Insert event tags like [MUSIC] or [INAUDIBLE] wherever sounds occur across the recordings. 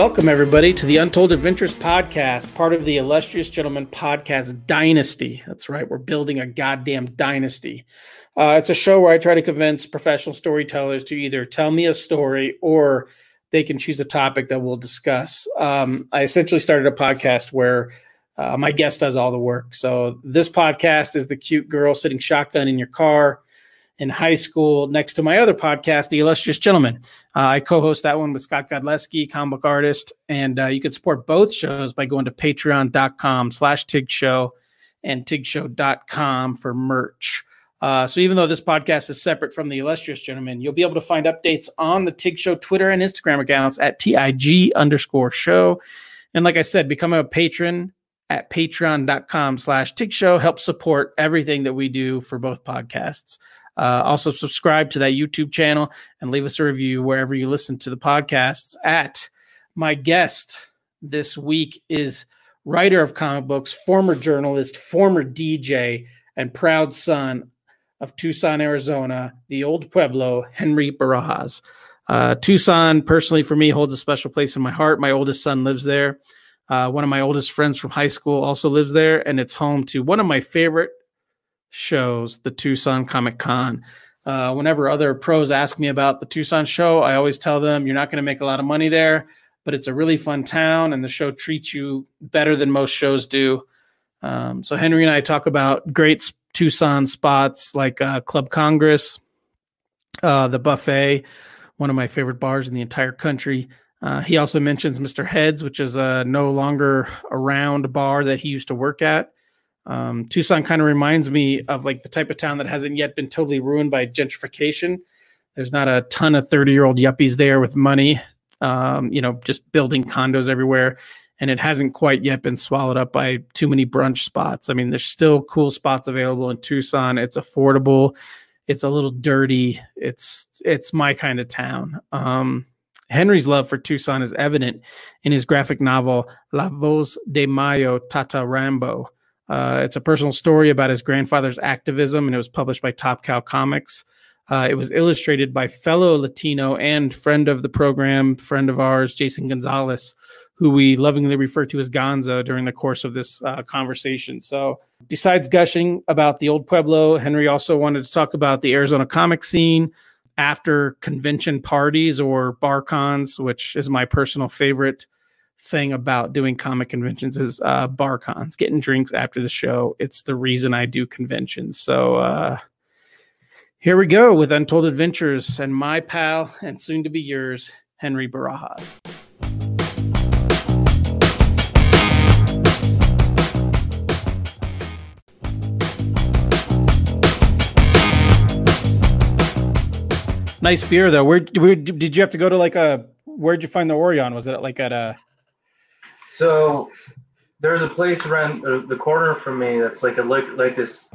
Welcome, everybody, to the Untold Adventures podcast, part of the Illustrious Gentleman podcast dynasty. That's right, we're building a goddamn dynasty. Uh, it's a show where I try to convince professional storytellers to either tell me a story or they can choose a topic that we'll discuss. Um, I essentially started a podcast where uh, my guest does all the work. So this podcast is the cute girl sitting shotgun in your car in high school next to my other podcast, The Illustrious Gentleman. Uh, I co-host that one with Scott Godlewski, comic book artist, and uh, you can support both shows by going to patreon.com slash TIG show and tigshow.com for merch. Uh, so even though this podcast is separate from the illustrious gentleman, you'll be able to find updates on the TIG Show Twitter and Instagram accounts at TIG underscore show. And like I said, become a patron at patreon.com slash TIG show. Help support everything that we do for both podcasts. Uh, also, subscribe to that YouTube channel and leave us a review wherever you listen to the podcasts. At my guest this week is writer of comic books, former journalist, former DJ, and proud son of Tucson, Arizona, the old Pueblo, Henry Barajas. Uh, Tucson, personally, for me, holds a special place in my heart. My oldest son lives there. Uh, one of my oldest friends from high school also lives there, and it's home to one of my favorite shows, the Tucson Comic Con. Uh, whenever other pros ask me about the Tucson show, I always tell them you're not going to make a lot of money there, but it's a really fun town, and the show treats you better than most shows do. Um, so Henry and I talk about great Tucson spots like uh, Club Congress, uh, the Buffet, one of my favorite bars in the entire country. Uh, he also mentions Mr. Heads, which is a no longer around bar that he used to work at. Um, Tucson kind of reminds me of like the type of town that hasn't yet been totally ruined by gentrification. There's not a ton of 30 year old yuppies there with money, um, you know, just building condos everywhere. And it hasn't quite yet been swallowed up by too many brunch spots. I mean, there's still cool spots available in Tucson. It's affordable. It's a little dirty. It's it's my kind of town. Um, Henry's love for Tucson is evident in his graphic novel La Voz de Mayo Tata Rambo, uh, it's a personal story about his grandfather's activism, and it was published by Top Cow Comics. Uh, it was illustrated by fellow Latino and friend of the program, friend of ours, Jason Gonzalez, who we lovingly refer to as Gonzo during the course of this uh, conversation. So, besides gushing about the old Pueblo, Henry also wanted to talk about the Arizona comic scene after convention parties or bar cons, which is my personal favorite thing about doing comic conventions is uh, bar cons, getting drinks after the show. It's the reason I do conventions. So uh, here we go with Untold Adventures and my pal and soon to be yours, Henry Barajas. Nice beer though. Where, where did you have to go to like a where'd you find the Orion? Was it like at a so there's a place around uh, the corner from me that's like a like this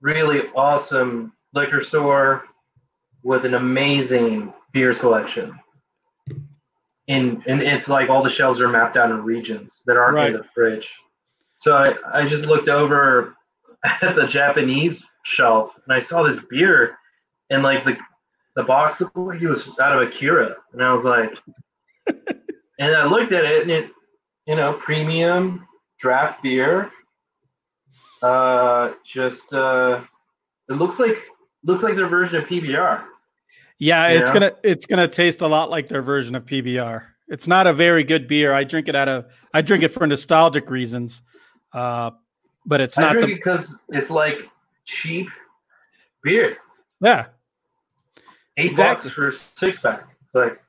really awesome liquor store with an amazing beer selection. In and it's like all the shelves are mapped out in regions that aren't right. in the fridge. So I, I just looked over at the Japanese shelf and I saw this beer and like the the box looked like it was out of Akira. And I was like [LAUGHS] and I looked at it and it you know, premium draft beer. Uh, just uh, it looks like looks like their version of PBR. Yeah, it's know? gonna it's gonna taste a lot like their version of PBR. It's not a very good beer. I drink it out of I drink it for nostalgic reasons, uh, but it's not the, because it's like cheap beer. Yeah, eight exactly. bucks for six pack. It's like,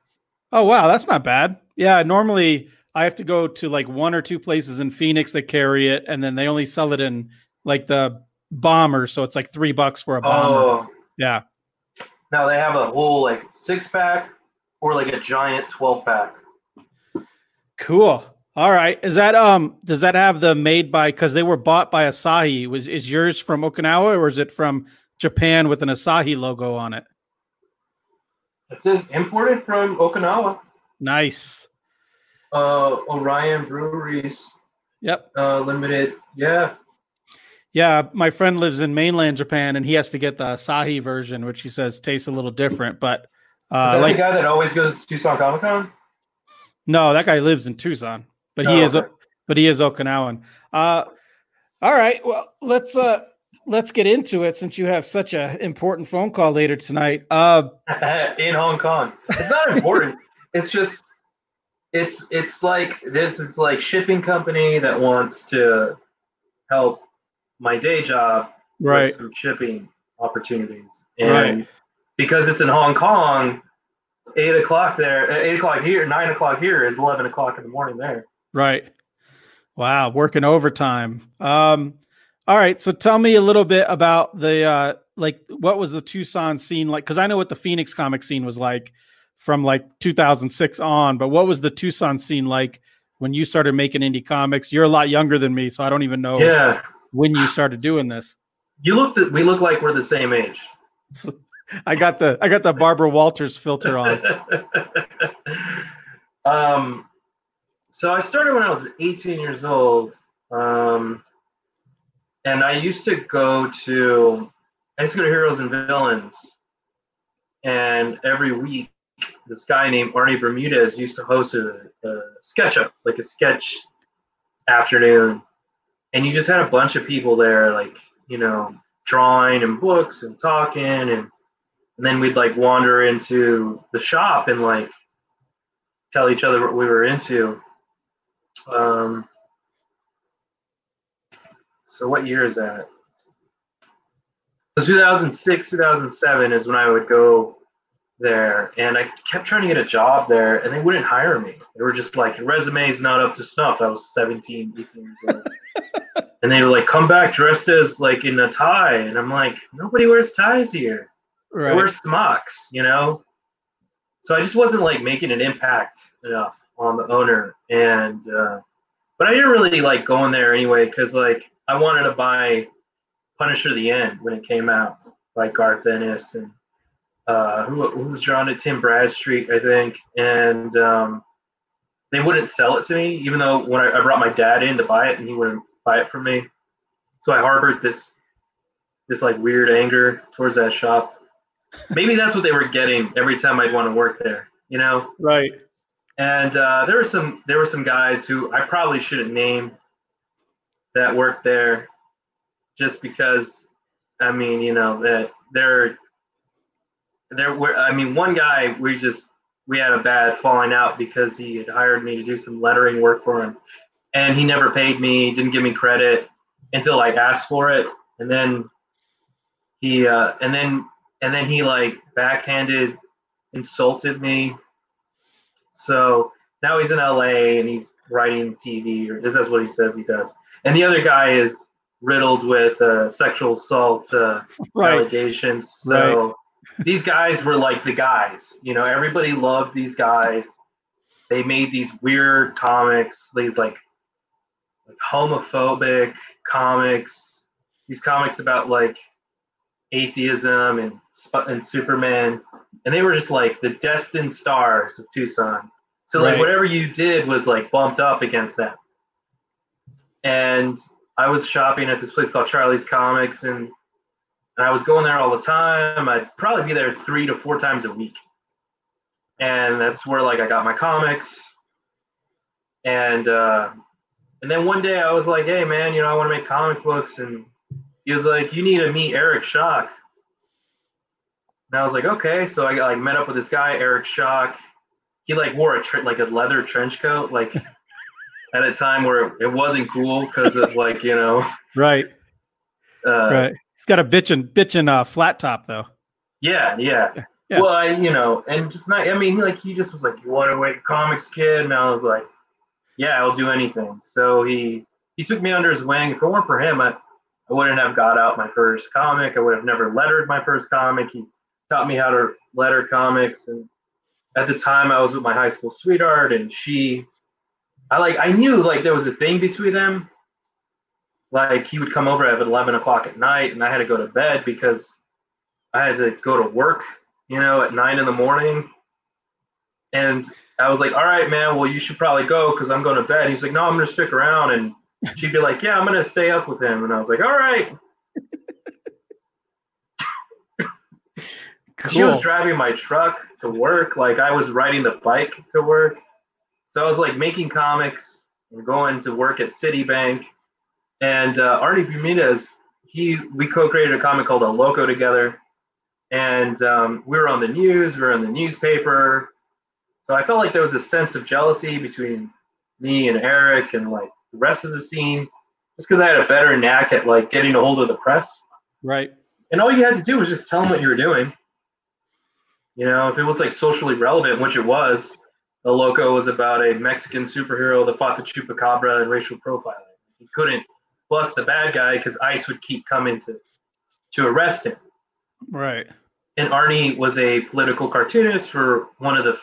oh wow, that's not bad. Yeah, normally I have to go to like one or two places in Phoenix that carry it, and then they only sell it in like the bomber, so it's like three bucks for a bomber. Oh. Yeah. Now they have a whole like six pack or like a giant twelve pack. Cool. All right. Is that um does that have the made by because they were bought by Asahi? Was is yours from Okinawa or is it from Japan with an Asahi logo on it? It says imported from Okinawa. Nice uh, Orion Breweries. Yep. Uh, limited. Yeah. Yeah, my friend lives in mainland Japan, and he has to get the Asahi version, which he says tastes a little different. But uh, Is that like, the guy that always goes to Tucson Comic Con? No, that guy lives in Tucson, but he Oh, is okay. but he is Okinawan. Uh, all right. Well, let's uh let's get into it since you have such an important phone call later tonight. Uh, [LAUGHS] in Hong Kong. It's not important. [LAUGHS] it's just it's it's like this is like shipping company that wants to help my day job with some shipping opportunities. And Right. because it's in Hong Kong, eight o'clock there, uh, eight o'clock here, nine o'clock here is eleven o'clock in the morning there. Right. Wow, working overtime. Um, all right. So tell me a little bit about the uh like what was the Tucson scene like? Because I know what the Phoenix comic scene was like from like 2006 on, but what was the Tucson scene like when you started making indie comics? You're a lot younger than me, so I don't even know Yeah. when you started doing this. You look that we look like we're the same age. [LAUGHS] I got the I got the Barbara Walters filter on. [LAUGHS] um, so I started when I was 18 years old, um, and I used to go to I used to go to Heroes and Villains, and every week this guy named Arnie Bermudez used to host a, a sketch up, like a sketch afternoon, and you just had a bunch of people there, like you know, drawing and books and talking and and then we'd like wander into the shop and like tell each other what we were into. Um, so what year is that? So 2006, 2007 is when I would go there, and I kept trying to get a job there, and they wouldn't hire me. They were just like, "Your resume's not up to snuff." I was 17, 18 years old. [LAUGHS] and they were like, "Come back dressed as like in a tie," and I'm like, "Nobody wears ties here." They Right. wear smocks, you know. So I just wasn't like making an impact enough on the owner, and uh, but I didn't really like going there anyway because like I wanted to buy Punisher: The End when it came out by Garth Ennis and uh, who who was drawing it, Tim Bradstreet, I think, and um, they wouldn't sell it to me, even though when I, I brought my dad in to buy it and he wouldn't buy it from me. So I harbored this this like weird anger towards that shop. Maybe that's what they were getting every time I'd want to work there, you know. Right. And uh, there were some there were some guys who I probably shouldn't name that worked there, just because. I mean, you know that they're there were. I mean, one guy we just we had a bad falling out because he had hired me to do some lettering work for him, and he never paid me, didn't give me credit until I asked for it, and then he uh, and then and then he like backhanded insulted me. So now he's in LA and he's writing TV, or that's what he says he does. And the other guy is riddled with uh, sexual assault uh, Right. allegations. So these guys were like the guys. You know, everybody loved these guys. They made these weird comics, these like, like homophobic comics, these comics about like atheism and and Superman, and they were just like the destined stars of Tucson. So like Right. whatever you did was like bumped up against them. And I was shopping at this place called Charlie's Comics, and and I was going there all the time. I'd probably be there three to four times a week, and that's where like I got my comics. And uh, and then one day I was like, "Hey man, you know I want to make comic books," and he was like, "You need to meet Eric Shock. And I was like, "Okay." So I got, like met up with this guy, Eric Shock. He like wore a tr- like a leather trench coat, like [LAUGHS] at a time where it wasn't cool because of like you know, Right. uh, right. He's got a bitchin' bitchin' uh, flat top though. Yeah, yeah. Yeah. Well, I, you know, and just not. I mean, like he just was like, "You want to make comics, kid?" And I was like, "Yeah, I'll do anything." So he he took me under his wing. If it weren't for him, I, I wouldn't have got out my first comic. I would have never lettered my first comic. He taught me how to letter comics, and at the time, I was with my high school sweetheart, and she, I like, I knew like there was a thing between them. Like he would come over at eleven o'clock at night, and I had to go to bed because I had to go to work, you know, at nine in the morning. And I was like, all right, man, well, you should probably go because I'm going to bed. He's like, no, I'm going to stick around. And [LAUGHS] she'd be like, yeah, I'm going to stay up with him. And I was like, all right. [LAUGHS] She was driving my truck to work. Like I was riding the bike to work. So I was like making comics and going to work at Citibank. And uh, Arnie Bermudez, he we co-created a comic called El Loco together, and um, we were on the news, we were in the newspaper. So I felt like there was a sense of jealousy between me and Eric and like the rest of the scene, just because I had a better knack at like getting a hold of the press. Right. And all you had to do was just tell them what you were doing. You know, if it was like socially relevant, which it was, El Loco was about a Mexican superhero that fought the chupacabra and racial profiling. He couldn't bust the bad guy because ICE would keep coming to to arrest him. Right. And Arnie was a political cartoonist for one of the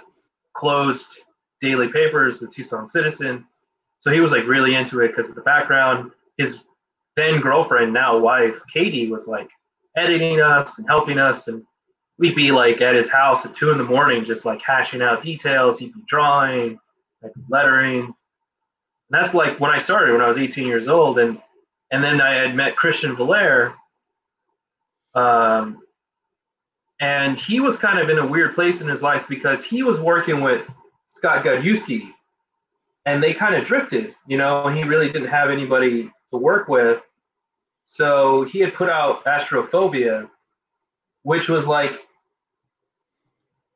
closed daily papers, the Tucson Citizen. So he was like really into it because of the background. His then girlfriend, now wife, Katie, was like editing us and helping us. And we'd be like at his house at two in the morning, just like hashing out details. He'd be drawing, like lettering. And that's like when I started when I was 18 years old. And and then I had met Christian Valer. Um, and he was kind of in a weird place in his life because he was working with Scott Godlewski, and they kind of drifted, you know, and he really didn't have anybody to work with. So he had put out Astrophobia, which was like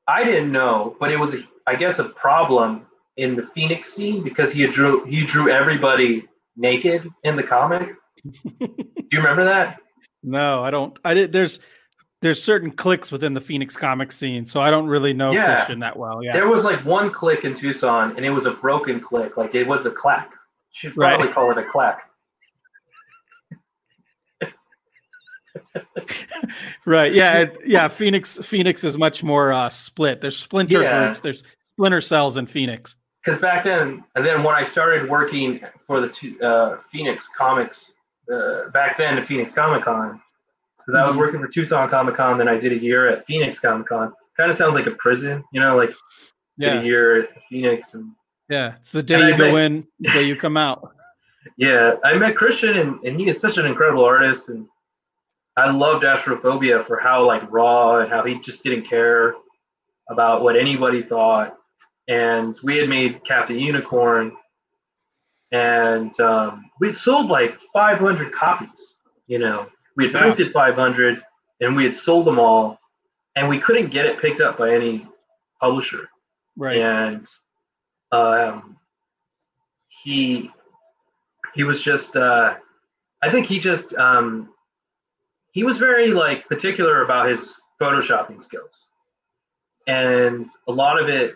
I didn't know, but it was I guess a problem in the Phoenix scene because he drew he drew everybody naked in the comic. [LAUGHS] Do you remember that? No, I don't. I did. There's there's certain clicks within the Phoenix comic scene, so I don't really know yeah. Christian that well. Yeah, there was like one click in Tucson, and it was a broken click. Like it was a clack. Should probably right. call it a clack. [LAUGHS] right. Yeah. Yeah. Phoenix. Phoenix is much more uh, split. There's splinter yeah. groups. There's splinter cells in Phoenix. Because back then, and then when I started working for the two, uh, Phoenix Comics, uh, back then the Phoenix Comic Con, because mm-hmm. I was mm-hmm. working for Tucson Comic Con, then I did a year at Phoenix Comic Con. Kind of sounds like a prison, you know, like yeah. a year at Phoenix and yeah, it's the day you go met, in, the day you [LAUGHS] come out. Yeah, I met Christian, and, and he is such an incredible artist, and I loved Astrophobia for how like raw and how he just didn't care about what anybody thought. And we had made Captain Unicorn, and um, we'd sold like 500 copies. You know, we had printed 500, and we had sold them all, and we couldn't get it picked up by any publisher. Right. And um, he he was just uh, I think he just um, he was very like particular about his photoshopping skills and a lot of it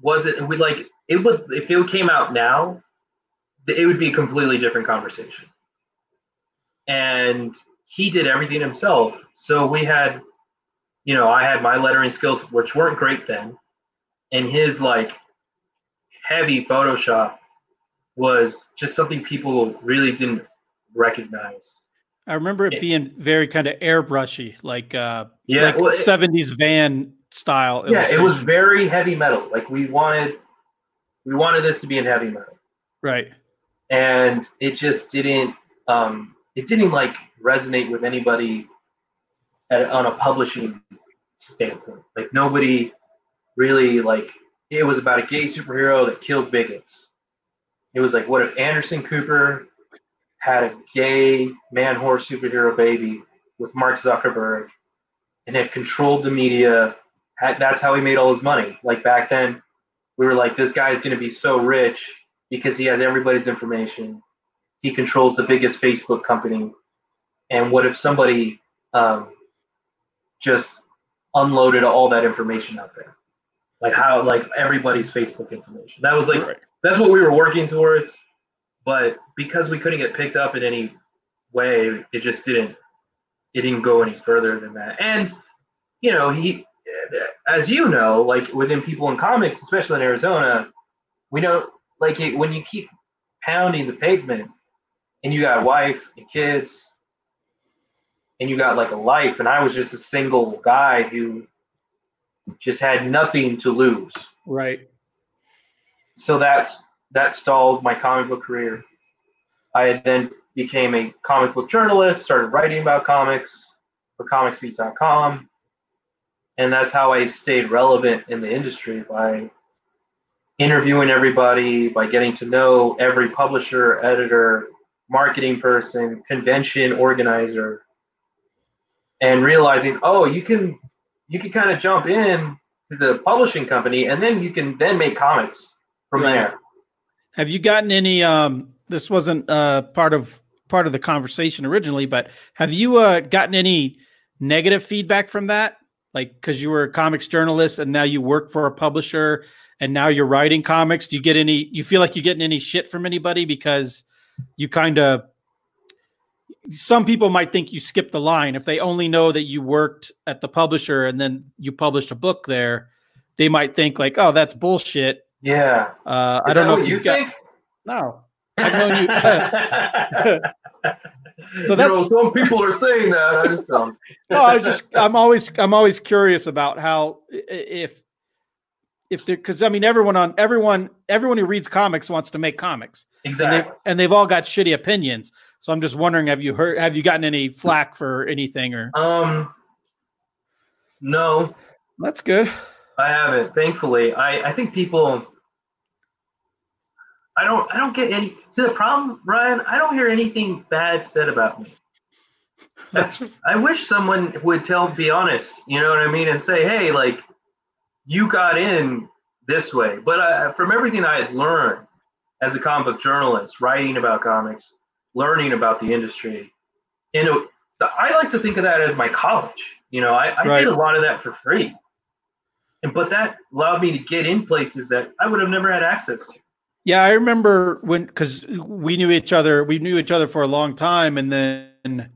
wasn't we like it would if it came out now it would be a completely different conversation and he did everything himself so we had you know i had my lettering skills which weren't great then and his like heavy photoshop was just something people really didn't recognize I remember it being very kind of airbrushy, like uh, yeah, like well, '70s van style. Yeah, it was very heavy metal. Like we wanted, we wanted this to be in heavy metal, right? And it just didn't. Um, it didn't like resonate with anybody at, on a publishing standpoint. Like nobody really like. It was about a gay superhero that killed bigots. It was like, what if Anderson Cooper had a gay man horse superhero baby with Mark Zuckerberg and had controlled the media. Had, that's how he made all his money. Like back then, we were like, this guy's going to be so rich because he has everybody's information. He controls the biggest Facebook company. And what if somebody um, just unloaded all that information out there? Like how, like everybody's Facebook information. That was like, right. that's what we were working towards but because we couldn't get picked up in any way, it just didn't it didn't go any further than that. And you know, he as you know, like within people in comics, especially in Arizona, we don't like it when you keep pounding the pavement and you got a wife and kids and you got like a life and I was just a single guy who just had nothing to lose. Right. So that's that stalled my comic book career. I then became a comic book journalist, started writing about comics for comicsbeat.com. And that's how I stayed relevant in the industry by interviewing everybody, by getting to know every publisher, editor, marketing person, convention organizer, and realizing, oh, you can you can kind of jump in to the publishing company and then you can then make comics from there. Have you gotten any um this wasn't uh part of part of the conversation originally, but have you uh gotten any negative feedback from that? Like because you were a comics journalist and now you work for a publisher and now you're writing comics. Do you get any you feel like you're getting any shit from anybody? Because you kind of some people might think you skipped the line. If they only know that you worked at the publisher and then you published a book there they might think like oh that's bullshit. Yeah. Uh, i don't know if you got think? no. I've known you. [LAUGHS] So that's you know, some people are saying that. I just um... [LAUGHS] no i was just i'm always i'm always curious about how if if there because i mean everyone on everyone everyone who reads comics wants to make comics exactly and, and they've all got shitty opinions so I'm just wondering, have you heard, have you gotten any flack for anything or? Um, no. That's good. I haven't, thankfully. I, I think people, I don't, I don't get any, see the problem, Ryan, I don't hear anything bad said about me. That's, [LAUGHS] I wish someone would tell, be honest, you know what I mean? And say, Hey, like you got in this way, but I, from everything I had learned as a comic book journalist, writing about comics, learning about the industry. And it, I like to think of that as my college. You know, I, I right. did a lot of that for free. And but that allowed me to get in places that I would have never had access to. Yeah, I remember when because we knew each other. We knew each other for a long time, and then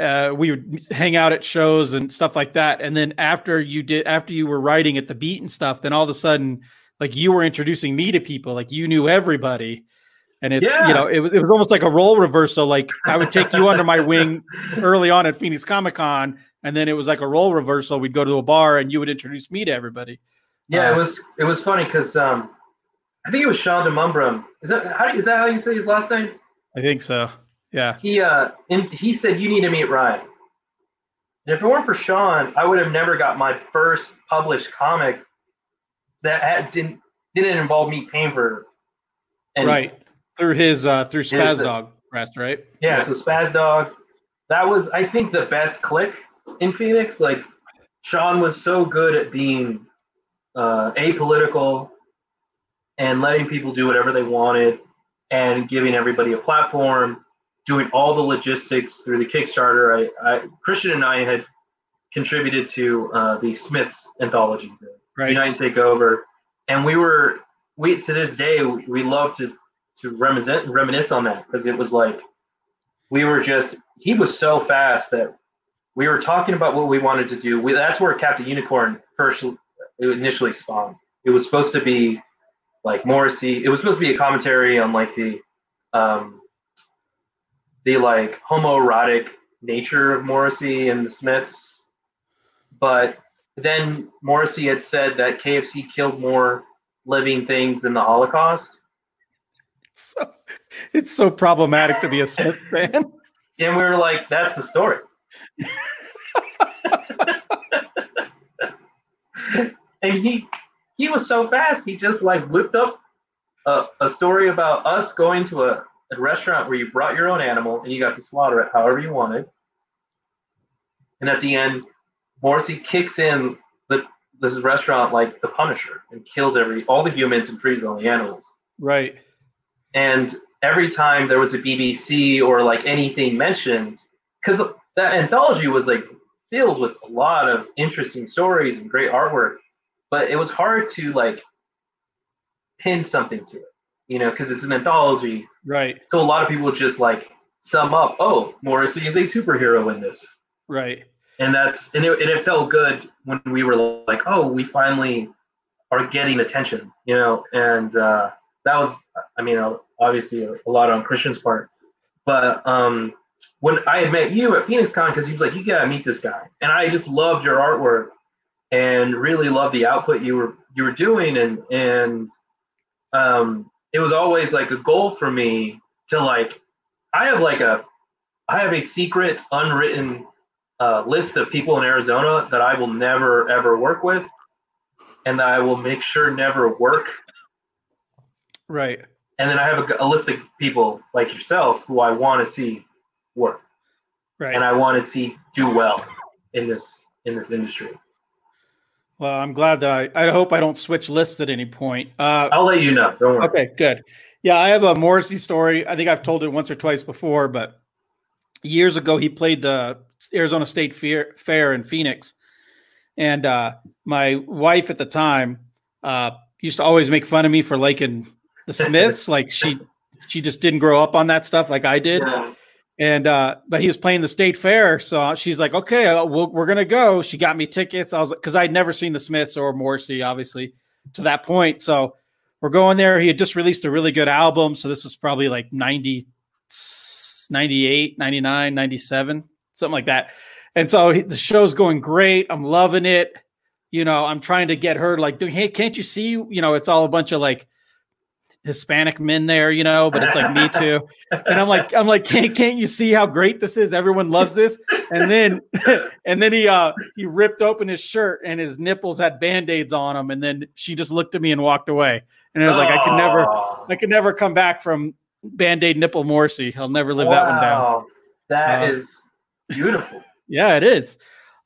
uh, we would hang out at shows and stuff like that. And then after you did, after you were writing at the beat and stuff, then all of a sudden, like you were introducing me to people, like you knew everybody. And it's yeah. you know it was, it was almost like a role reversal like i would take you under my [LAUGHS] wing early on at phoenix comic con and then it was like a role reversal. We'd go to a bar and you would introduce me to everybody. Yeah uh, it was it was funny because um i think it was sean demumbrum. Is that how is that how you say his last name? I think so yeah he uh in, he said you need to meet ryan and if it weren't for sean i would have never got my first published comic that had, didn't didn't involve me paying for any, right through his uh through Spaz Dog Press, right? Yeah, so Spaz Dog, that was I think the best click in Phoenix. Like Sean was so good at being uh, apolitical and letting people do whatever they wanted and giving everybody a platform, doing all the logistics through the Kickstarter. I, I Christian and I had contributed to uh, the Smiths anthology, right. Unite and Take Over, and we were we to this day we love to to reminisce reminisce on that because it was like we were just he was so fast that we were talking about what we wanted to do. We, that's where Captain Unicorn first initially spawned. It was supposed to be like Morrissey. It was supposed to be a commentary on like the um, the like homoerotic nature of Morrissey and the Smiths. But then Morrissey had said that KFC killed more living things than the Holocaust so, it's so problematic to be a Smith [LAUGHS] fan. And we were like, that's the story. [LAUGHS] and he he was so fast, he just like whipped up a, a story about us going to a, a restaurant where you brought your own animal and you got to slaughter it however you wanted. And at the end, Morrissey kicks in the this restaurant like the Punisher and kills every all the humans and frees all the animals. Right. And every time there was a BBC or like anything mentioned, because that anthology was like filled with a lot of interesting stories and great artwork, but it was hard to like pin something to it, you know, because it's an anthology. Right. So a lot of people just like sum up, oh, Morrissey is a superhero in this. Right. And that's and it, and it felt good when we were like, oh, we finally are getting attention, you know, and uh, that was, I mean, obviously a, a lot on Christian's part. But um, when I had met you at Phoenix Con, because he was like, you gotta meet this guy, and I just loved your artwork and really loved the output you were you were doing, and and um, it was always like a goal for me to like, I have like a, I have a secret unwritten uh, list of people in Arizona that I will never ever work with, and that I will make sure never work. Right. And then I have a, a list of people like yourself who I want to see work, Right. and I want to see do well in this in this industry. Well, I'm glad that I. I hope I don't switch lists at any point. Uh, I'll let you know. Don't worry. Okay, good. Yeah, I have a Morrissey story. I think I've told it once or twice before, but years ago he played the Arizona State Fair, Fair in Phoenix, and uh, my wife at the time uh, used to always make fun of me for liking the [LAUGHS] Smiths. like she she just didn't grow up on that stuff like I did. Yeah. And uh, but he was playing the state fair, so she's like, "Okay, uh, we'll, we're gonna go." She got me tickets. I was because I'd never seen the Smiths or Morrissey, obviously, to that point. So we're going there. He had just released a really good album, so this was probably like 90, 98, 99, 97, something like that. And so he, the show's going great. I'm loving it. You know, I'm trying to get her like, hey, can't you see? You know, it's all a bunch of like Hispanic men there, you know, but it's like me too. And I'm like, I'm like, can't, can't you see how great this is? Everyone loves this. And then, [LAUGHS] and then he, uh, he ripped open his shirt and his nipples had band-aids on them. And then she just looked at me and walked away. And I was like, I could never, I could never come back from band-aid nipple Morrissey. I'll never live that one down. Wow. That Uh, is beautiful. [LAUGHS] Yeah, it is.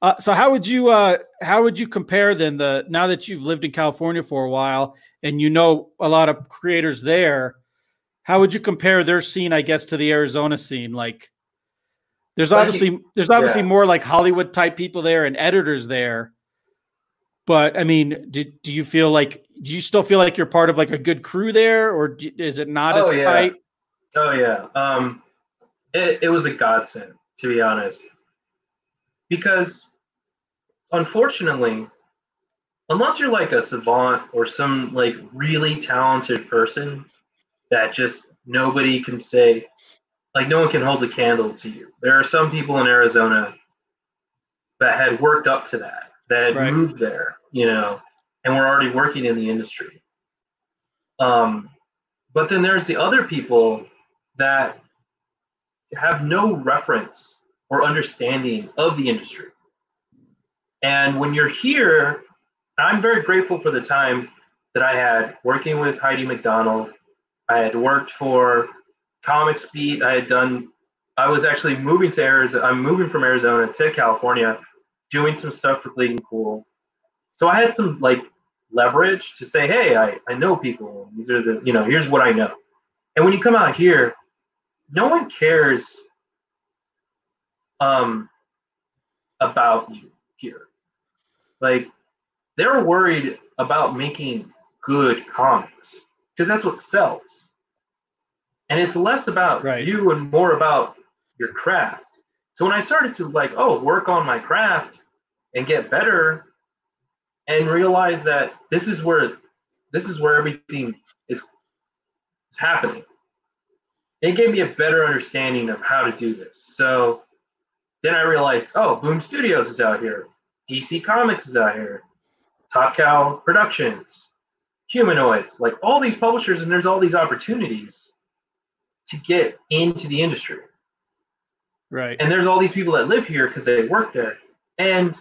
Uh, so how would you uh, how would you compare then the now that you've lived in California for a while and you know a lot of creators there? How would you compare their scene, I guess, to the Arizona scene? Like, there's obviously there's obviously yeah. more like Hollywood type people there and editors there. But I mean, do, do you feel like do you still feel like you're part of like a good crew there, or do, is it not Oh, as yeah. tight? Oh yeah. Um, it, it was a godsend to be honest, because unfortunately, unless you're like a savant or some like really talented person that just nobody can say, like no one can hold a candle to you. There are some people in Arizona that had worked up to that, that had Right. moved there, you know, and were already working in the industry. Um, but then there's the other people that have no reference or understanding of the industry. And when you're here, I'm very grateful for the time that I had working with Heidi MacDonald. I had worked for Comics Beat. I had done, I was actually moving to Arizona. I'm moving from Arizona to California, doing some stuff for Bleeding Cool. So I had some like leverage to say, hey, I, I know people. These are the, you know, here's what I know. And when you come out here, no one cares um, about you here. Like, they're worried about making good comics because that's what sells. And it's less about Right. you and more about your craft. So when I started to like, oh, work on my craft and get better and realize that this is where this is where everything is, is happening. It gave me a better understanding of how to do this. So then I realized, oh, Boom Studios is out here, DC Comics is out here, Top Cow Productions, Humanoids, like all these publishers, and there's all these opportunities to get into the industry. Right. And there's all these people that live here because they work there. And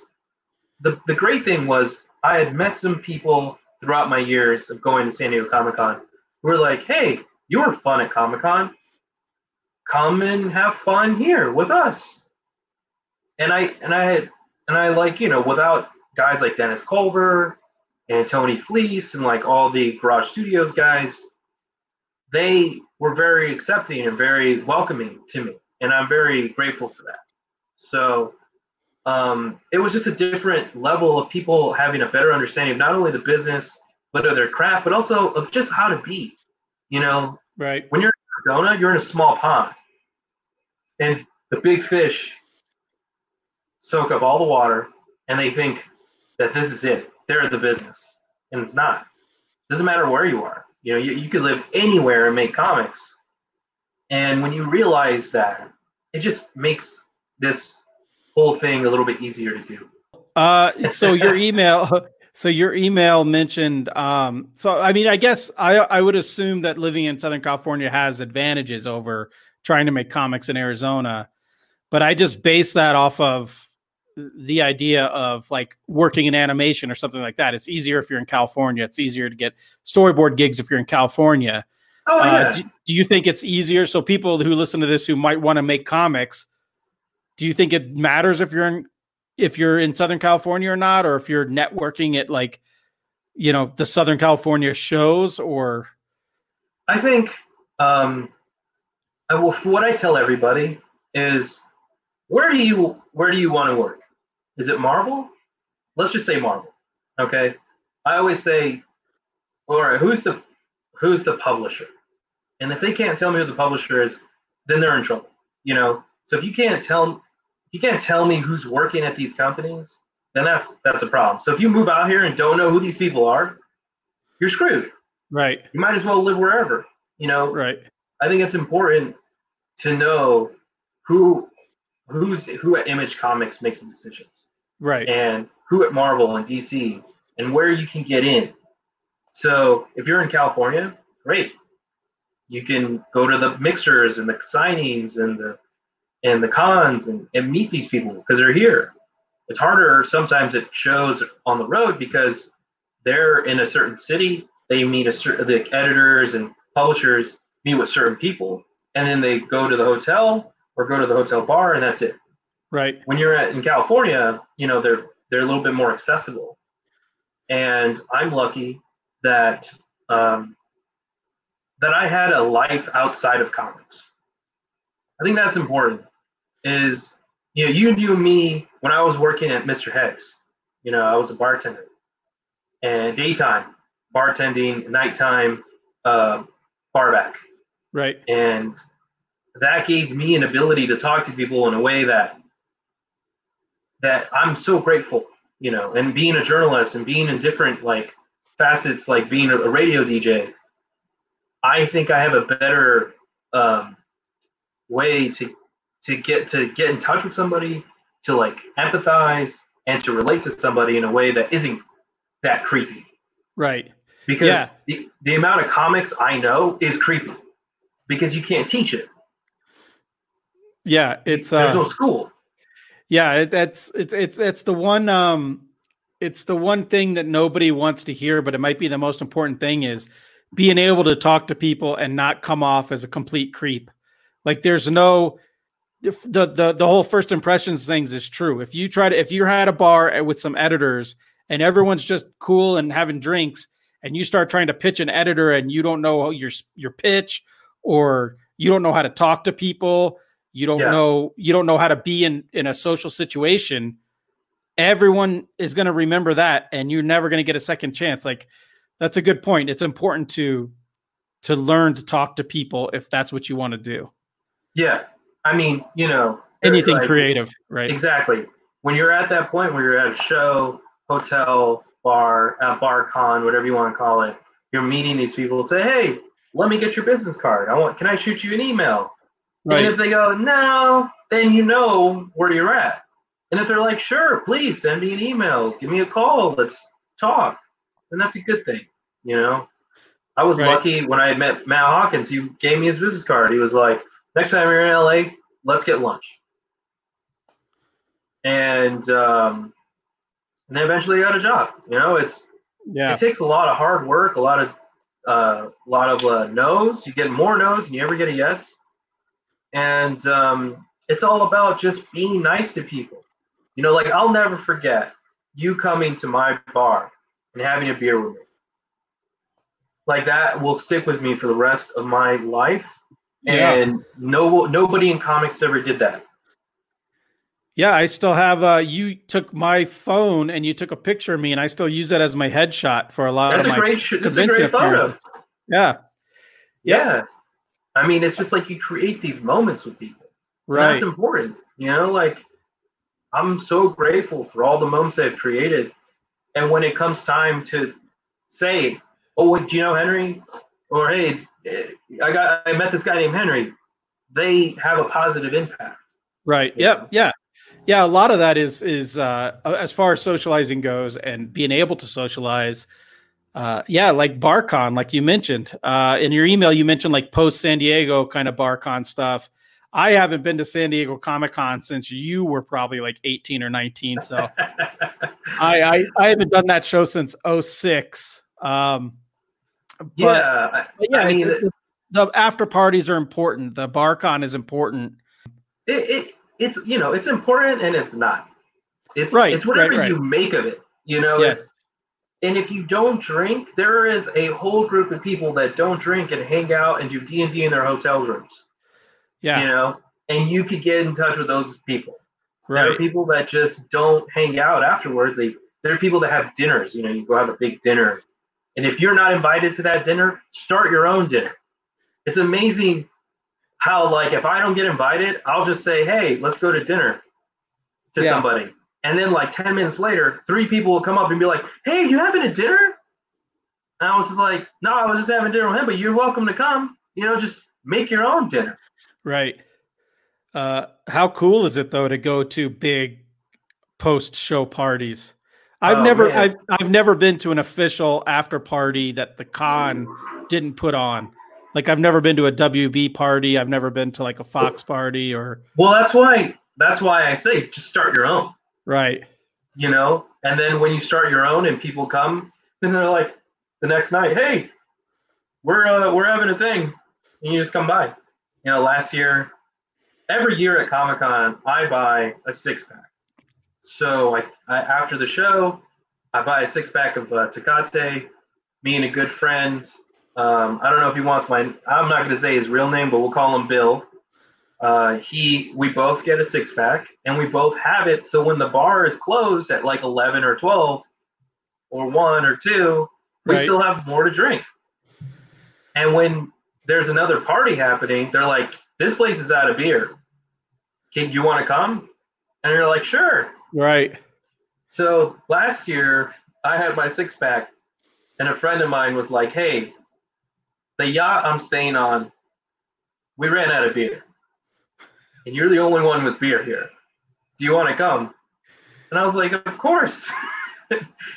the the great thing was I had met some people throughout my years of going to San Diego Comic Con who were like, hey, you were fun at Comic Con. Come and have fun here with us. And I and I had and I like, you know, without guys like Dennis Culver and Tony Fleecs and like all the Garage Studios guys, they were very accepting and very welcoming to me. And I'm very grateful for that. So um, it was just a different level of people having a better understanding of not only the business, but of their craft, but also of just how to be. You know, Right. when you're in Arizona, you're in a small pond. And the big fish soak up all the water and they think that this is it. They're the business. And it's not. It doesn't matter where you are. You know, you, you could live anywhere and make comics. And when you realize that, it just makes this whole thing a little bit easier to do. Uh, so [LAUGHS] your email, so your email mentioned. Um, so I mean, I guess I I would assume that living in Southern California has advantages over trying to make comics in Arizona, but I just base that off of the idea of like working in animation or something like that. It's easier if you're in California. It's easier to get storyboard gigs if you're in California. Oh Uh, do, do you think it's easier? So people who listen to this who might want to make comics, do you think it matters if you're in if you're in Southern California or not, or if you're networking at like you know the Southern California shows or I think um, I will. What I tell everybody is, where do you where do you want to work? Is it Marvel? Let's just say Marvel. Okay. I always say, all right, who's the who's the publisher? And if they can't tell me who the publisher is, then they're in trouble. You know. So if you can't tell if you can't tell me who's working at these companies, then that's that's a problem. So if you move out here and don't know who these people are, you're screwed right, you might as well live wherever. You know, right, I think it's important to know who who's who at Image Comics makes the decisions right, and who at Marvel and DC and where you can get in. So if you're in California, great. You can go to the mixers and the signings and the and the cons and, and meet these people because they're here. It's harder sometimes at shows on the road because they're in a certain city. They meet a certain the editors and publishers meet with certain people, and then they go to the hotel or go to the hotel bar, and that's it right, when you're at in California, you know they're they're a little bit more accessible, and I'm lucky that um, that I had a life outside of comics. I think that's important. Is you know you knew me when I was working at Mr. Heads. You know I was a bartender, and daytime bartending, nighttime uh, barback right, and that gave me an ability to talk to people in a way that that I'm so grateful, you know, and being a journalist and being in different like facets, like being a, radio DJ, I think I have a better um, way to to get to get in touch with somebody, to like empathize and to relate to somebody in a way that isn't that creepy. right. Because Yeah. the, the amount of comics I know is creepy because you can't teach it. Yeah, it's There's uh, no school. Yeah, it, that's it's it's it's the one um it's the one thing that nobody wants to hear, but it might be the most important thing is being able to talk to people and not come off as a complete creep. Like there's no the the the whole first impressions things is true. If you try to if you're at a bar with some editors and everyone's just cool and having drinks and you start trying to pitch an editor and you don't know your your pitch or you don't know how to talk to people you don't Yeah. know you don't know how to be in in a social situation everyone is going to remember that and you're never going to get a second chance like that's a good point it's important to to learn to talk to people if that's what you want to do Yeah. I mean, you know, anything like- creative right Exactly. When you're at that point where you're at a show, hotel, bar, uh, bar con, whatever you want to call it, you're meeting these people. Say, hey, let me get your business card. I want. Can I shoot you an email? And if they go no, then you know where you're at. And if they're like, sure, please send me an email, give me a call, let's talk, then that's a good thing, you know. I was Right. lucky when I met Matt Hawkins. He gave me his business card. He was like, next time you're in LA, let's get lunch. And um, and then eventually I got a job. You know, it's yeah it takes a lot of hard work, a lot of uh, a lot of uh, no's. You get more no's, and you ever get a yes. And um, it's all about just being nice to people. You know, like I'll never forget you coming to my bar and having a beer with me. Like that will stick with me for the rest of my life. Yeah. And no, nobody in comics ever did that. yeah i still have uh you took my phone and you took a picture of me and i still use that as my headshot for a lot That's of a my great, that's a great photo. appearances. yeah Yeah. I mean, it's just like you create these moments with people. Right That's important. You know, like I'm so grateful for all the moments they've created. And when it comes time to say, oh, wait, do you know Henry? Or hey, eh, I got I met this guy named Henry. They have a positive impact. Right. Yeah. Yep. Yeah. Yeah. A lot of that is is uh, as far as socializing goes and being able to socialize. Uh, yeah, like BarCon, like you mentioned uh, in your email, you mentioned like post San Diego kind of BarCon stuff. I haven't been to San Diego Comic Con since you were probably like 18 or 19. So [LAUGHS] I, I, I haven't done that show since 06. Um, but, yeah, but yeah, I mean, the, the after parties are important. The BarCon is important. It, it it's you know it's important and it's not. It's right. It's whatever right, right. you make of it. You know. Yes. And if you don't drink, there is a whole group of people that don't drink and hang out and do D and D in their hotel rooms. Yeah. You know, and you could get in touch with those people. right. There are people that just don't hang out afterwards. They there are people that have dinners. You know, you go have a big dinner, and if you're not invited to that dinner, start your own dinner. It's amazing how like if I don't get invited, I'll just say, "Hey, let's go to dinner," to Yeah. somebody, and then like ten minutes later, three people will come up and be like, "Hey, you having a dinner?" And I was just like, "No, I was just having dinner with him, but you're welcome to come. You know, just make your own dinner." Right. Uh, how cool is it though to go to big post show parties? I've Oh, never, man. I've, I've never been to an official after party that the con didn't put on. Like I've never been to a WB party. I've never been to like a Fox party or Well, that's why that's why I say just start your own. Right. you know and then when you start your own and people come then they're like the next night hey we're uh, we're having a thing and you just come by you know last year every year at comic-con i buy a six pack so I, I after the show i buy a six pack of uh, Tecate. me and a good friend um, i don't know if he wants my i'm not going to say his real name but we'll call him bill uh, he we both get a six pack and we both have it so when the bar is closed at like 11 or 12 or 1 or 2 we Right. still have more to drink. And when there's another party happening they're like this place is out of beer. Can you want to come? And you're like sure. Right. so last year i had my six pack and a friend of mine was like hey the yacht i'm staying on we ran out of beer and you're the only one with beer here. Do you want to come? And I was like, of course. [LAUGHS]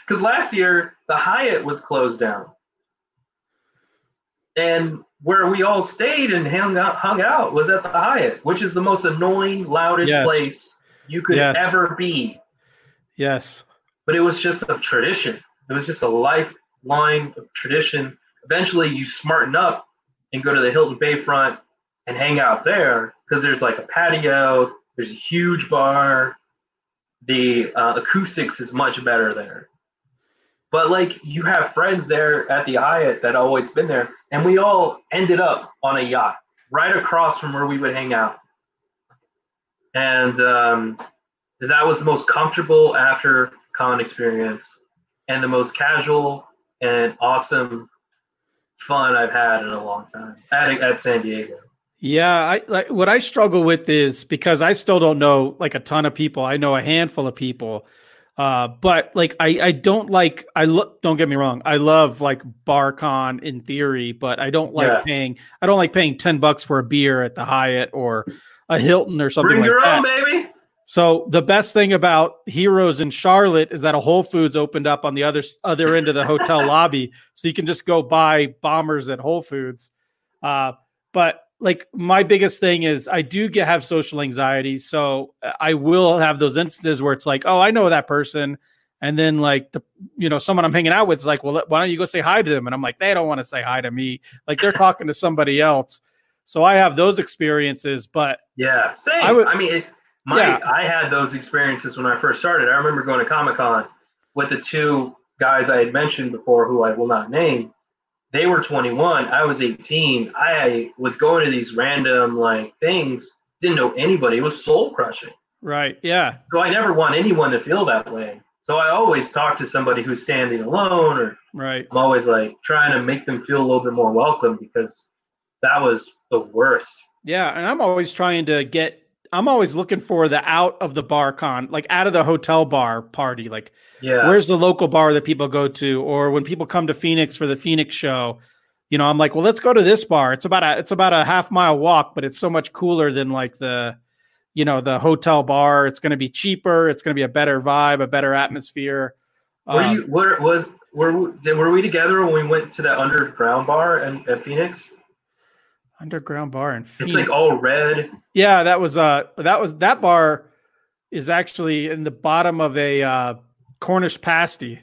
Because last year, the Hyatt was closed down. And where we all stayed and hung out, hung out was at the Hyatt, which is the most annoying, loudest Yes. place you could Yes. ever be. Yes. But it was just a tradition. It was just a lifeline of tradition. Eventually, you smarten up and go to the Hilton Bayfront and hang out there because there's like a patio, there's a huge bar. The uh, acoustics is much better there. But like you have friends there at the Hyatt that always been there, and we all ended up on a yacht right across from where we would hang out. And um, that was the most comfortable after con experience and the most casual and awesome fun I've had in a long time at, at San Diego. Yeah, I like what I struggle with is because I still don't know like a ton of people. I know a handful of people. Uh, but like I I don't like I look don't get me wrong. I love like BarCon in theory, but I don't like Yeah. paying I don't like paying 10 bucks for a beer at the Hyatt or a Hilton or something Bring like your that. own, baby. So the best thing about Heroes in Charlotte is that a Whole Foods opened up on the other other end of the hotel lobby, so you can just go buy bombers at Whole Foods. Uh, but like my biggest thing is I do get have social anxiety, so uh, I will have those instances where it's like, oh, I know that person, and then like the you know someone I'm hanging out with is like, well, why don't you go say hi to them? And I'm like, they don't want to say hi to me, like they're talking to somebody else. So I have those experiences, but Yeah, same. I I, mean, it, my Yeah. I had those experiences when I first started. I remember going to Comic Con with the two guys I had mentioned before, who I will not name. They were 21. I was 18. I was going to these random like things. Didn't know anybody. It was soul crushing. right, yeah, So I never want anyone to feel that way. So I always talk to somebody who's standing alone, or right. I'm always like trying to make them feel a little bit more welcome because that was the worst. Yeah, and I'm always trying to get. I'm always looking for the out of the bar con, like out of the hotel bar party. Like, Yeah. where's the local bar that people go to, or when people come to Phoenix for the Phoenix show, you know, I'm like, well, let's go to this bar. It's about a it's about a half mile walk, but it's so much cooler than like the, you know, the hotel bar. It's going to be cheaper. It's going to be a better vibe, a better atmosphere. Were Um, you? Where was? Were we, were we together when we went to that underground bar in, at Phoenix? Underground bar in Phoenix. It's like all red. Yeah, that was uh that was that bar is actually in the bottom of a uh Cornish pasty.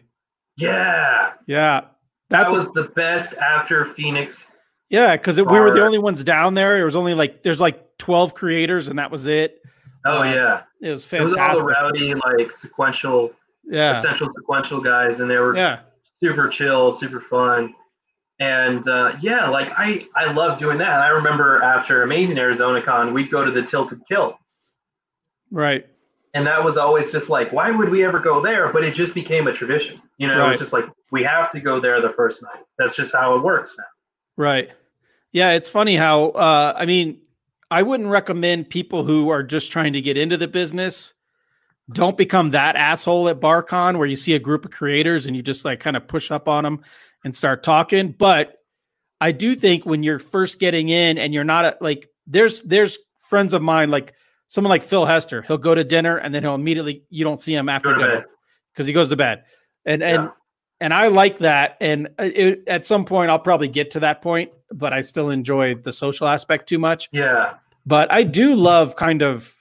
Yeah. Yeah. That was the best after Phoenix. Yeah, because we were the only ones down there. It was only like there's like 12 creators and that was it. Oh um, yeah. It was fantastic. It was all the rowdy, like sequential yeah. essential sequential guys, and they were yeah. super chill, super fun. And uh, yeah, like I I love doing that. I remember after Amazing Arizona Con, we'd go to the Tilted Kilt. Right. And that was always just like, why would we ever go there? But it just became a tradition. You know, right. it was just like we have to go there the first night. That's just how it works now. Right. Yeah, it's funny how uh I mean, I wouldn't recommend people who are just trying to get into the business don't become that asshole at BarCon where you see a group of creators and you just like kind of push up on them and start talking. But I do think when you're first getting in and you're not a, like there's there's friends of mine like someone like Phil Hester. He'll go to dinner and then he'll immediately you don't see him after dinner because he goes to bed. And yeah. and and I like that. And it, at some point I'll probably get to that point, but I still enjoy the social aspect too much. Yeah. But I do love kind of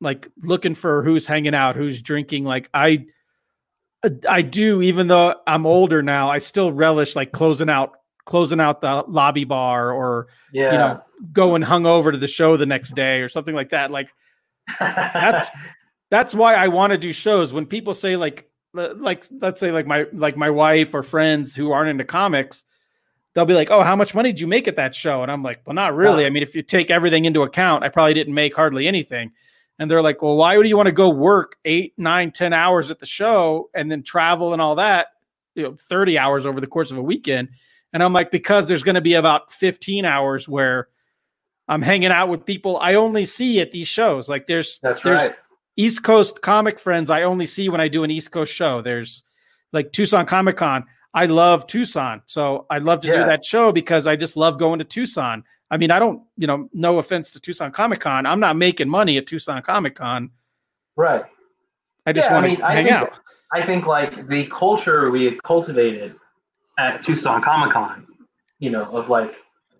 like looking for who's hanging out, who's drinking. Like I Uh, I do, even though I'm older now, I still relish like closing out closing out the lobby bar or yeah. you know going hung over to the show the next day or something like that. Like that's that's why I want to do shows. When people say like like let's say like my like my wife or friends who aren't into comics, they'll be like, "Oh, how much money did you make at that show?" And I'm like, "Well, not really. I mean, if you take everything into account, I probably didn't make hardly anything." And they're like, well, why would you want to go work eight, nine, ten hours at the show and then travel and all that, you know, 30 hours over the course of a weekend? And I'm like, because there's going to be about 15 hours where I'm hanging out with people I only see at these shows. Like there's That's there's right. East Coast comic friends I only see when I do an East Coast show. There's like Tucson Comic Con. I love Tucson. So I'd love to yeah. do that show because I just love going to Tucson. I mean, I don't, you know, no offense to Tucson Comic Con. I'm not making money at Tucson Comic Con. Right. I just yeah, want I mean, to hang think, out. I think like the culture we cultivated at Tucson Comic Con, you know, of like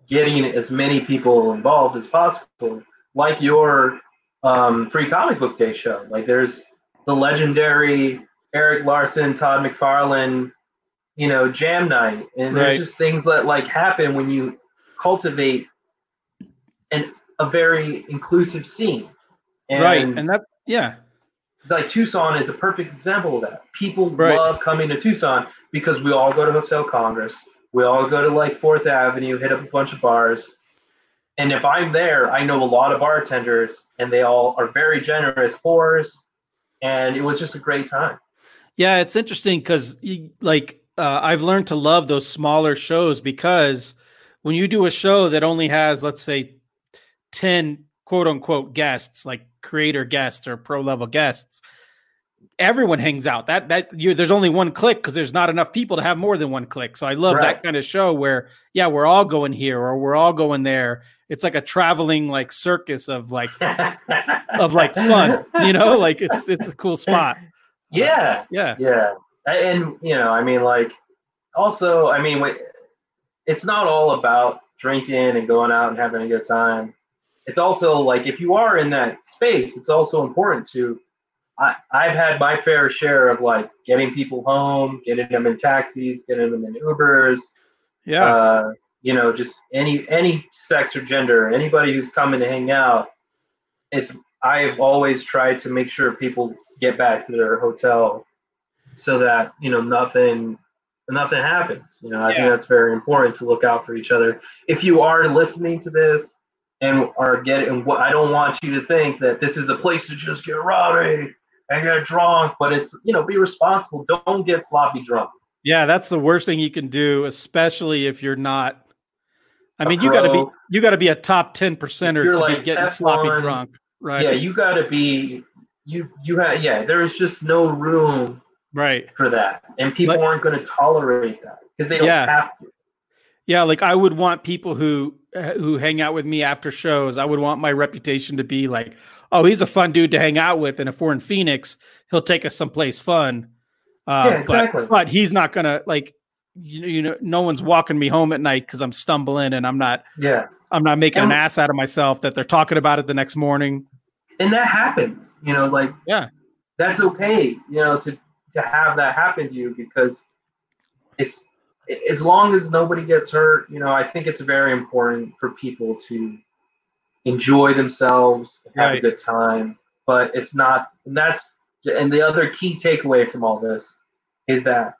getting as many people involved as possible, like your um, free comic book day show. Like there's the legendary Erik Larsen, Todd McFarlane, you know, jam night. And there's right. just things that like happen when you cultivate and a very inclusive scene. And right. And that, yeah. Like Tucson is a perfect example of that. People right. love coming to Tucson because we all go to Hotel Congress. We all go to like Fourth Avenue, hit up a bunch of bars. And if I'm there, I know a lot of bartenders and they all are very generous pours. And it was just a great time. Yeah, it's interesting because like uh, I've learned to love those smaller shows because when you do a show that only has, let's say, 10 quote unquote guests, like creator guests or pro level guests, everyone hangs out. That that you there's only one click because there's not enough people to have more than one click. So I love right. that kind of show where yeah, we're all going here or we're all going there. It's like a traveling like circus of like [LAUGHS] of like fun, you know, like it's it's a cool spot. [LAUGHS] Yeah. Yeah. Yeah. And you know, I mean like also, I mean it's not all about drinking and going out and having a good time it's also like if you are in that space, it's also important to. I, I've had my fair share of like getting people home, getting them in taxis, getting them in Ubers. Yeah. Uh, you know, just any any sex or gender, anybody who's coming to hang out. It's I've always tried to make sure people get back to their hotel so that you know nothing nothing happens. You know, I yeah. think that's very important to look out for each other. If you are listening to this and are getting what I don't want you to think that this is a place to just get rowdy and get drunk, but it's you know be responsible. Don't get sloppy drunk. Yeah, that's the worst thing you can do, especially if you're not. I mean, you got to be you got to be a top ten percenter to like be getting sloppy drunk, right? Yeah, you got to be you you have yeah. There is just no room right for that, and people but, aren't going to tolerate that because they don't yeah. have to. Yeah, like I would want people who uh, who hang out with me after shows, I would want my reputation to be like, oh, he's a fun dude to hang out with, and if we're in Phoenix, he'll take us someplace fun. Uh, yeah, exactly. But, but he's not gonna like, you you know, no one's walking me home at night because I'm stumbling and I'm not. Yeah. I'm not making an ass out of myself that they're talking about it the next morning. And that happens, you know, like yeah, that's okay, you know, to to have that happen to you because it's as long as nobody gets hurt, you know, I think it's very important for people to enjoy themselves, have right. a good time. But it's not and that's and the other key takeaway from all this is that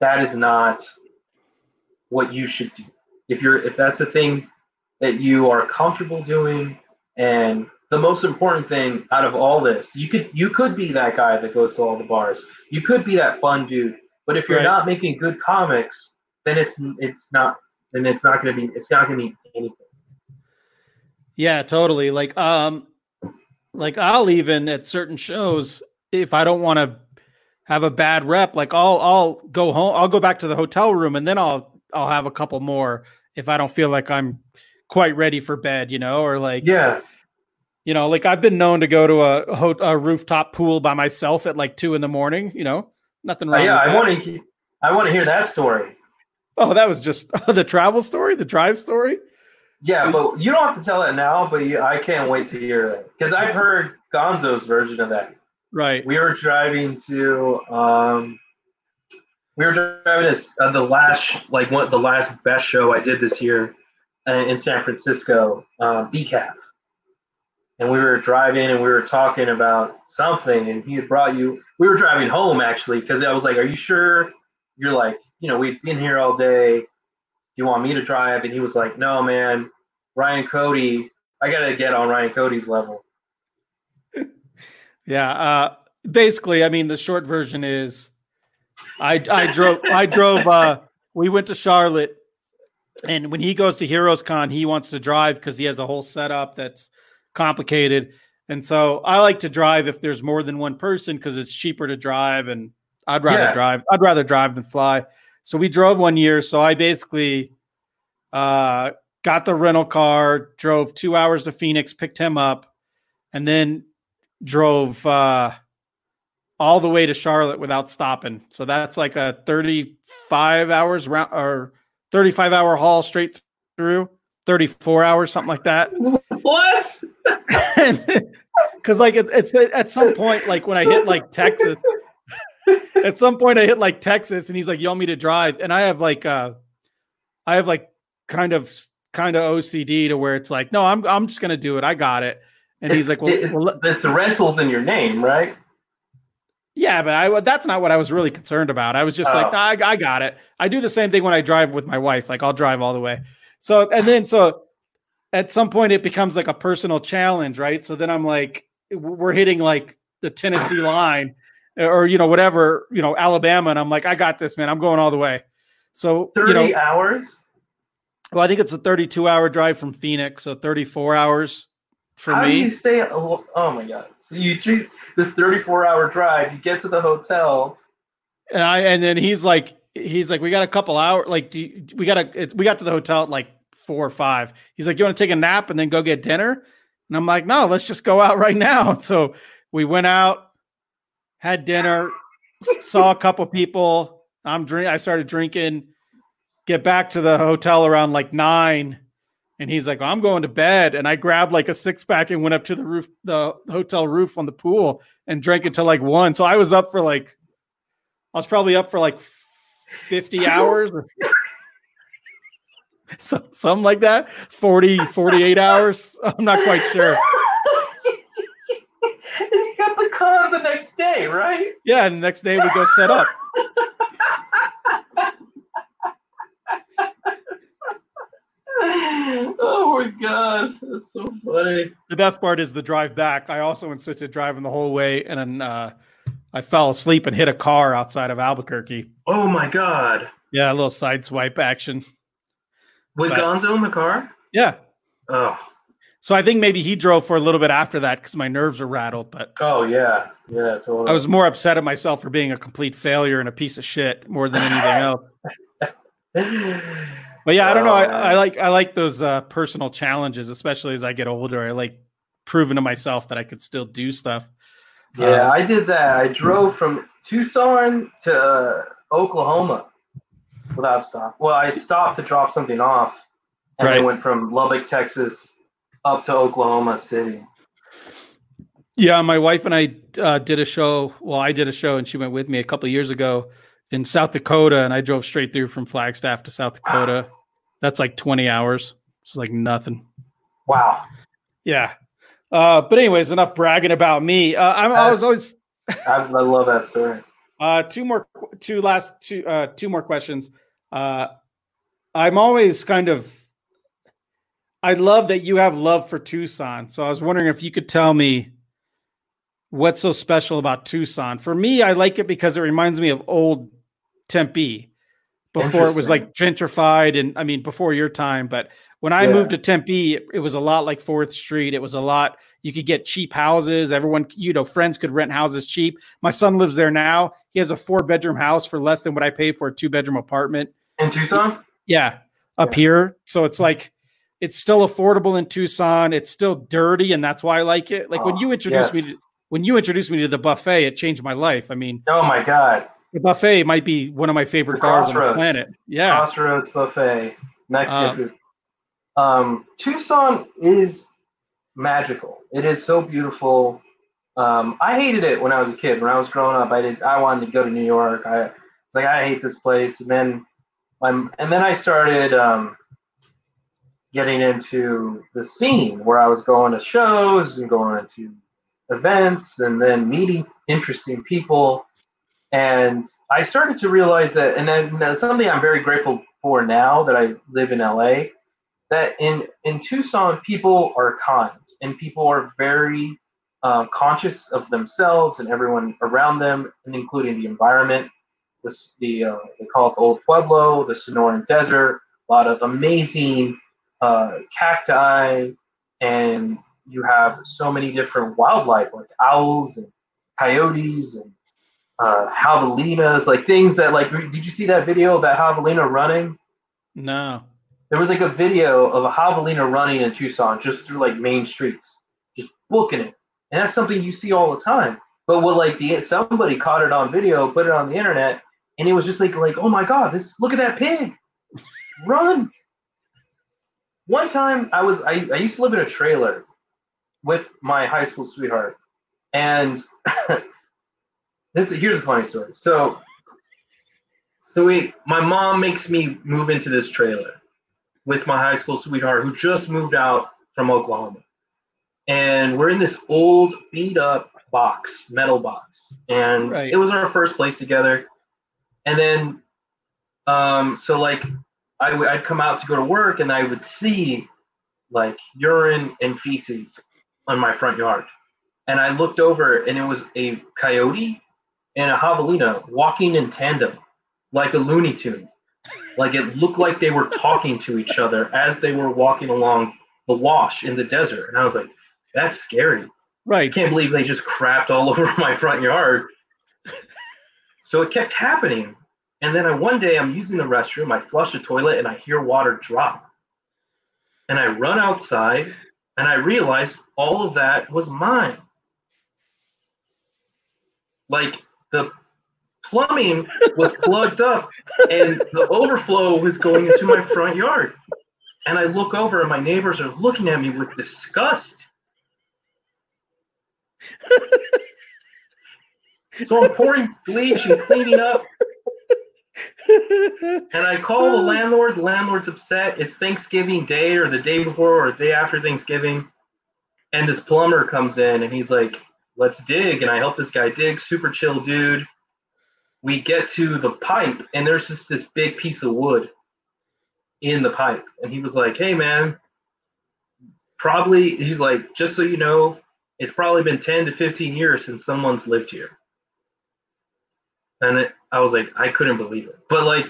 that is not what you should do. If you're if that's a thing that you are comfortable doing and the most important thing out of all this, you could you could be that guy that goes to all the bars. You could be that fun dude. But if you're right. not making good comics, then it's it's not then it's not gonna be it's not gonna be anything. Yeah, totally. Like um like I'll even at certain shows, if I don't want to have a bad rep, like I'll I'll go home, I'll go back to the hotel room and then I'll I'll have a couple more if I don't feel like I'm quite ready for bed, you know, or like yeah, you know, like I've been known to go to a, a rooftop pool by myself at like two in the morning, you know, nothing wrong. Uh, yeah, I want to I want to hear that story. Oh, that was just [LAUGHS] the travel story, the drive story. Yeah, but you don't have to tell it now. But you, I can't wait to hear it because I've heard Gonzo's version of that. Right. We were driving to um, we were driving to uh, the last like one the last best show I did this year uh, in San Francisco, uh, BCAF. And we were driving and we were talking about something, and he had brought you. We were driving home actually because I was like, "Are you sure?" You're like, you know, we've been here all day. Do you want me to drive? And he was like, "No, man, Ryan Cody. I gotta get on Ryan Cody's level." [LAUGHS] Yeah. Uh, basically, I mean, the short version is I, I drove, I drove, uh, we went to Charlotte and when he goes to Heroes Con, he wants to drive because he has a whole setup that's complicated. And so I like to drive if there's more than one person because it's cheaper to drive and I'd rather yeah. drive. I'd rather drive than fly. So we drove one year. So I basically uh, got the rental car, drove two hours to Phoenix, picked him up, and then drove uh, all the way to Charlotte without stopping. So that's like a 35 hours round or 35 hour haul straight through, 34 hours, something like that. What? [LAUGHS] Because like it, it's at some point, like when I hit like Texas, [LAUGHS] at some point I hit like Texas, and he's like, "You want me to drive?" And I have like, uh, I have like kind of kind of OCD to where it's like, "No, I'm I'm just gonna do it. I got it." And it's, he's like, well, it's, well, it's rentals in your name, right? Yeah, but I that's not what I was really concerned about. I was just oh. like, nah, I, I got it. I do the same thing when I drive with my wife. Like I'll drive all the way. So and then so at some point it becomes like a personal challenge, right? So then I'm like, we're hitting like the Tennessee [SIGHS] line uh, or you know whatever you know Alabama, and I'm like, I got this, man. I'm going all the way. So thirty you know, hours. Well, I think it's a 32 hour drive from Phoenix, so 34 hours for How me. do you stay? Oh, oh my god! So you treat this 34 hour drive. You get to the hotel. And I and then he's like, he's like, we got a couple hours. Like, do you, we got a? we got to the hotel at like four or five. He's like, you want to take a nap and then go get dinner? And I'm like, no, let's just go out right now. [LAUGHS] So we went out, had dinner, saw a couple people. I'm drink. I started drinking. Get back to the hotel around like nine and he's like, I'm going to bed. And I grabbed like a six pack and went up to the roof, the hotel roof on the pool and drank until like one. So I was up for like, I was probably up for like 50 [LAUGHS] hours or [LAUGHS] so, something like that. 40, 48 hours. I'm not quite sure. [LAUGHS] and you got the car the next day, right? Yeah. And the next day we go set up. [LAUGHS] oh my god, that's so funny. The best part is the drive back. I also insisted driving the whole way, and then uh, I fell asleep and hit a car outside of Albuquerque. Oh my god! Yeah, a little sideswipe action. With but, Gonzo in the car? Yeah. Oh. So I think maybe he drove for a little bit after that because my nerves are rattled. But oh yeah, yeah, totally. I was more upset at myself for being a complete failure and a piece of shit more than anything [LAUGHS] else. But yeah, I don't know. I, I, like I like those uh, personal challenges, especially as I get older. I like proving to myself that I could still do stuff. Yeah, um, I did that. I drove from Tucson to uh, Oklahoma without stop. Well, I stopped to drop something off and Right. then went from Lubbock, Texas, up to Oklahoma City. Yeah, my wife and I uh, did a show. Well, I did a show, and she went with me a couple of years ago in South Dakota, and I drove straight through from Flagstaff to South Dakota. [SIGHS] That's like twenty hours. It's like nothing. Wow. Yeah. Uh, but anyways, enough bragging about me. Uh, I'm, I was always I, I love that story. Uh, two more, two last two, uh, two more questions. Uh, I'm always kind of. I love that you have love for Tucson. So I was wondering if you could tell me what's so special about Tucson. For me, I like it because it reminds me of old Tempe before it was like gentrified and I mean before your time, but when I Yeah. moved to Tempe, it, it was a lot like 4th Street. It was a lot you could get cheap houses. Everyone, you know, friends could rent houses cheap. My son lives there now. He has a four bedroom house for less than what I pay for a two bedroom apartment. In Tucson? Yeah, up Yeah. here. So it's like it's still affordable in Tucson. It's still dirty, and that's why I like it. Like when Oh, you introduced me to when you introduced me to the buffet, it changed my life. I mean, Oh my God. The buffet might be one of my favorite bars on the planet. Yeah. Crossroads Buffet, Mexican Uh, food. Um, Tucson is magical. It is so beautiful. Um, I hated it when I was a kid. When I was growing up, I did. I wanted to go to New York. I was like, I hate this place. And then, I'm, and then I started um, getting into the scene where I was going to shows and going to events, and then meeting interesting people. And I started to realize that, and then something I'm very grateful for now that I live in LA, that in in Tucson people are kind and people are very uh, conscious of themselves and everyone around them, and including the environment. This the uh, they call it the Old Pueblo, the Sonoran Desert. A lot of amazing uh, cacti, and you have so many different wildlife like owls and coyotes and uh, javelinas, like things that like. Did you see that video of that javelina running? No. There was like a video of a javelina running in Tucson just through like main streets, just booking it, and that's something you see all the time. But what like the somebody caught it on video, put it on the internet, and it was just like like oh my god, this look at that pig, [LAUGHS] run. One time I was I, I used to live in a trailer with my high school sweetheart, and [LAUGHS] this here's a funny story. So so we my mom makes me move into this trailer with my high school sweetheart who just moved out from Oklahoma. And we're in this old beat up box, metal box. And Right. it was our first place together. And then um so like I w- I'd come out to go to work and I would see like urine and feces on my front yard. And I looked over and it was a coyote and a javelina walking in tandem like a Looney Tune. Like it looked like they were talking to each other as they were walking along the wash in the desert. And I was like, that's scary. Right. I can't believe they just crapped all [LAUGHS] over my front yard. So it kept happening. And then I, one day I'm using the restroom, I flush the toilet, and I hear water drop. And I run outside and I realize all of that was mine. Like the plumbing was plugged up and the overflow was going into my front yard. And I look over and my neighbors are looking at me with disgust. So I'm pouring bleach and cleaning up. And I call the landlord. The landlord's upset. It's Thanksgiving Day or the day before or the day after Thanksgiving. And this plumber comes in and he's like, let's dig. And I help this guy dig. Super chill dude. We get to the pipe and there's just this big piece of wood in the pipe. And he was like, hey, man, probably, he's like, just so you know, it's probably been 10 to 15 years since someone's lived here. And it, I was like, I couldn't believe it. But like,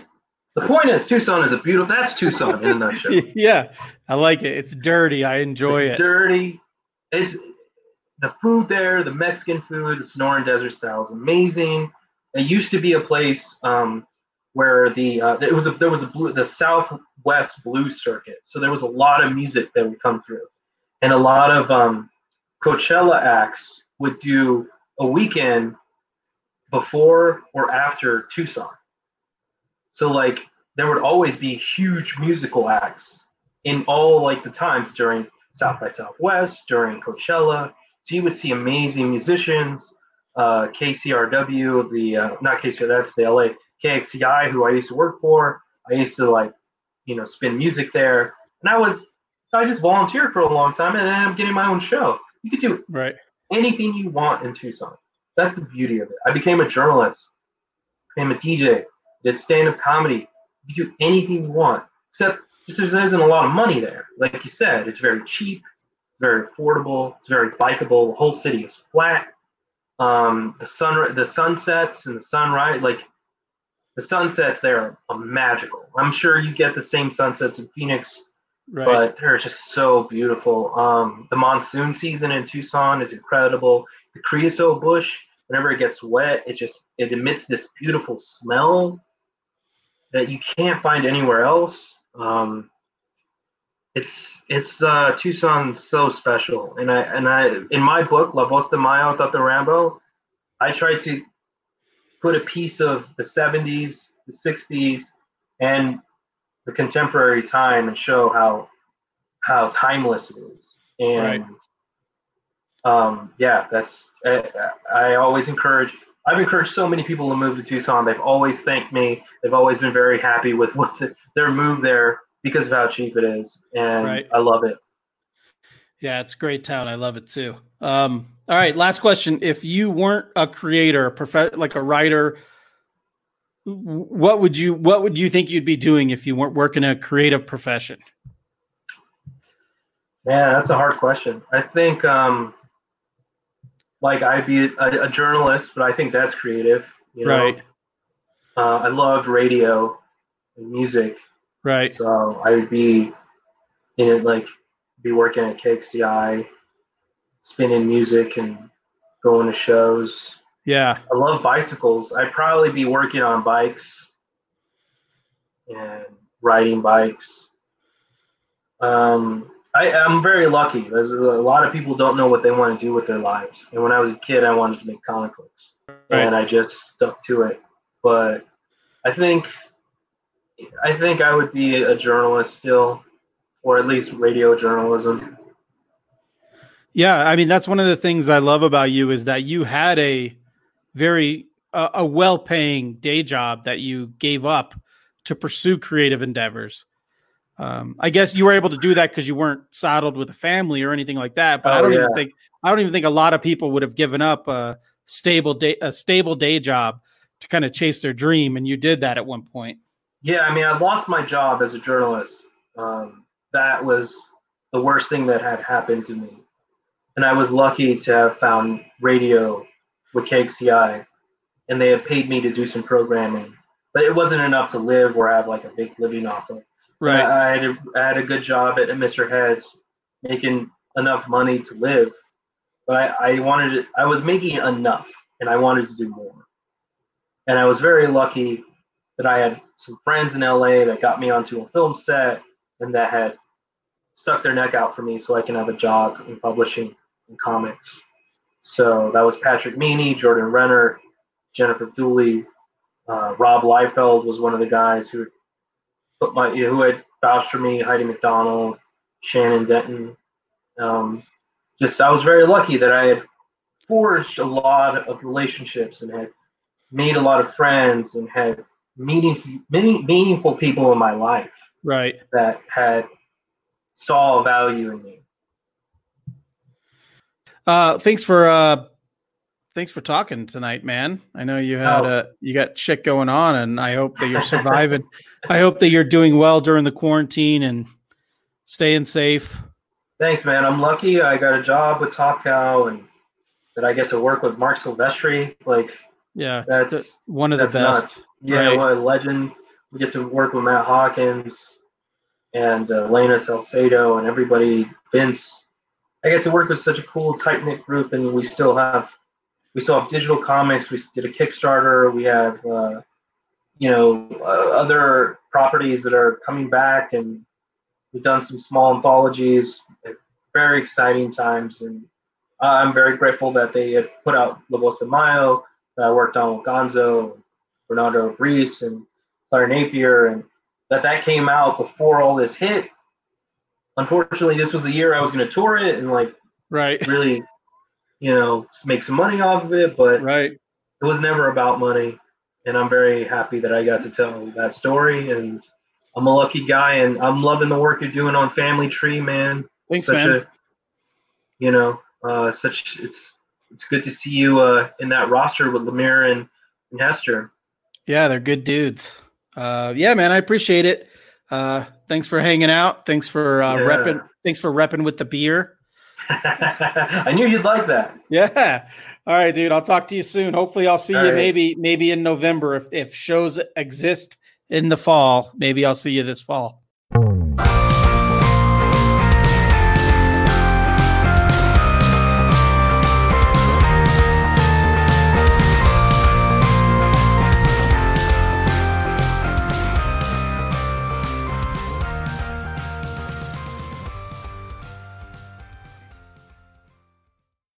the point is, Tucson is a beautiful. That's Tucson in a nutshell. [LAUGHS] yeah. I like it. It's dirty. I enjoy it's it. dirty. It's the food there, the Mexican food, the Sonoran Desert style is amazing. It used to be a place um, where the uh, it was a, there was a blue, the Southwest Blues Circuit, so there was a lot of music that would come through, and a lot of um, Coachella acts would do a weekend before or after Tucson. So like there would always be huge musical acts in all like the times during South by Southwest, during Coachella. So you would see amazing musicians, uh, KCRW, the uh, not KCR, that's the LA KXCI, who I used to work for. I used to like, you know, spin music there, and I was I just volunteered for a long time, and I'm getting my own show. You could do right anything you want in Tucson. That's the beauty of it. I became a journalist, became a DJ, did stand-up comedy. You can do anything you want, except just there isn't a lot of money there. Like you said, it's very cheap, very affordable, it's very bikeable. The whole city is flat. Um, the sun, the sunsets and the sunrise, like the sunsets there are magical. I'm sure you get the same sunsets in Phoenix, right. but they're just so beautiful. Um, the monsoon season in Tucson is incredible. The creosote bush, whenever it gets wet, it just it emits this beautiful smell that you can't find anywhere else. Um, it's it's uh, Tucson so special, and I and I in my book La Voz de Mayo Tata Rambo, I try to put a piece of the 70s, the 60s, and the contemporary time and show how how timeless it is. And right. um, yeah, that's I, I always encourage. I've encouraged so many people to move to Tucson. They've always thanked me. They've always been very happy with what the, [LAUGHS] their move there because of how cheap it is, and right. I love it. Yeah, it's a great town. I love it too. Um, all right, last question. If you weren't a creator, a prof- like a writer, what would you what would you think you'd be doing if you weren't working a creative profession? Yeah, that's a hard question. I think um, like I'd be a, a, journalist, but I think that's creative. You know? Right. Uh, I loved radio and music. Right. So I would be in it, like be working at KXCI spinning music and going to shows. Yeah. I love bicycles. I'd probably be working on bikes and riding bikes. Um, I, am very lucky. There's a lot of people don't know what they want to do with their lives. And when I was a kid, I wanted to make comic books, right. and I just stuck to it. But I think, I think I would be a journalist still, or at least radio journalism. Yeah, I mean that's one of the things I love about you is that you had a very uh, a well-paying day job that you gave up to pursue creative endeavors. Um, I guess you were able to do that because you weren't saddled with a family or anything like that. But oh, I don't yeah. even think I don't even think a lot of people would have given up a stable day a stable day job to kind of chase their dream, and you did that at one point. Yeah, I mean, I lost my job as a journalist. Um, that was the worst thing that had happened to me and I was lucky to have found radio with KXCI, and they had paid me to do some programming, but it wasn't enough to live or have like a big living off of. Right. I, I had a, I had a good job at, at Mr. Heads, making enough money to live, but I, I wanted to, I was making enough, and I wanted to do more. And I was very lucky that I had some friends in LA that got me onto a film set and that had stuck their neck out for me so I can have a job in publishing and comics. So that was Patrick Meaney, Jordan Rennert, Jennifer Dooley, uh, Rob Liefeld was one of the guys who put my who had vouched for me, Heidi MacDonald, Shannon Denton. Um, just I was very lucky that I had forged a lot of relationships and had made a lot of friends and had meaningful many meaningful people in my life. Right. That had saw value in me. Uh, thanks for uh, thanks for talking tonight, man. I know you had oh. uh, you got shit going on, and I hope that you're surviving. [LAUGHS] I hope that you're doing well during the quarantine and staying safe. Thanks, man. I'm lucky. I got a job with Top Cow, and that I get to work with Marc Silvestri. Like, yeah, that's one of the best. Nuts. Yeah, right. what a legend. We get to work with Matt Hawkins and uh, Lena Salcedo and everybody. Vince I get to work with such a cool tight knit group, and we still have we still have digital comics. We did a Kickstarter. We have uh, you know uh, other properties that are coming back, and we've done some small anthologies. Very exciting times, and I'm very grateful that they had put out La Voz de Mayo. I worked on with Gonzo, Bernardo Brice, and Claire Napier, and that that came out before all this hit unfortunately, this was the year I was going to tour it and like right, [LAUGHS] really, you know, make some money off of it. But right. it was never about money, and I'm very happy that I got to tell that story. And I'm a lucky guy, and I'm loving the work you're doing on Family Tree, man. Thanks, such man. a, you know, uh, such it's it's good to see you uh, in that roster with Lemire and, and Hester. Yeah, they're good dudes. Uh, yeah, man, I appreciate it. Uh, thanks for hanging out. Thanks for uh, Yeah. repping. Thanks for repping with the beer. [LAUGHS] I knew you'd like that. Yeah. All right, dude. I'll talk to you soon. Hopefully, I'll see All you right. maybe maybe in November if if shows exist in the fall. Maybe I'll see you this fall.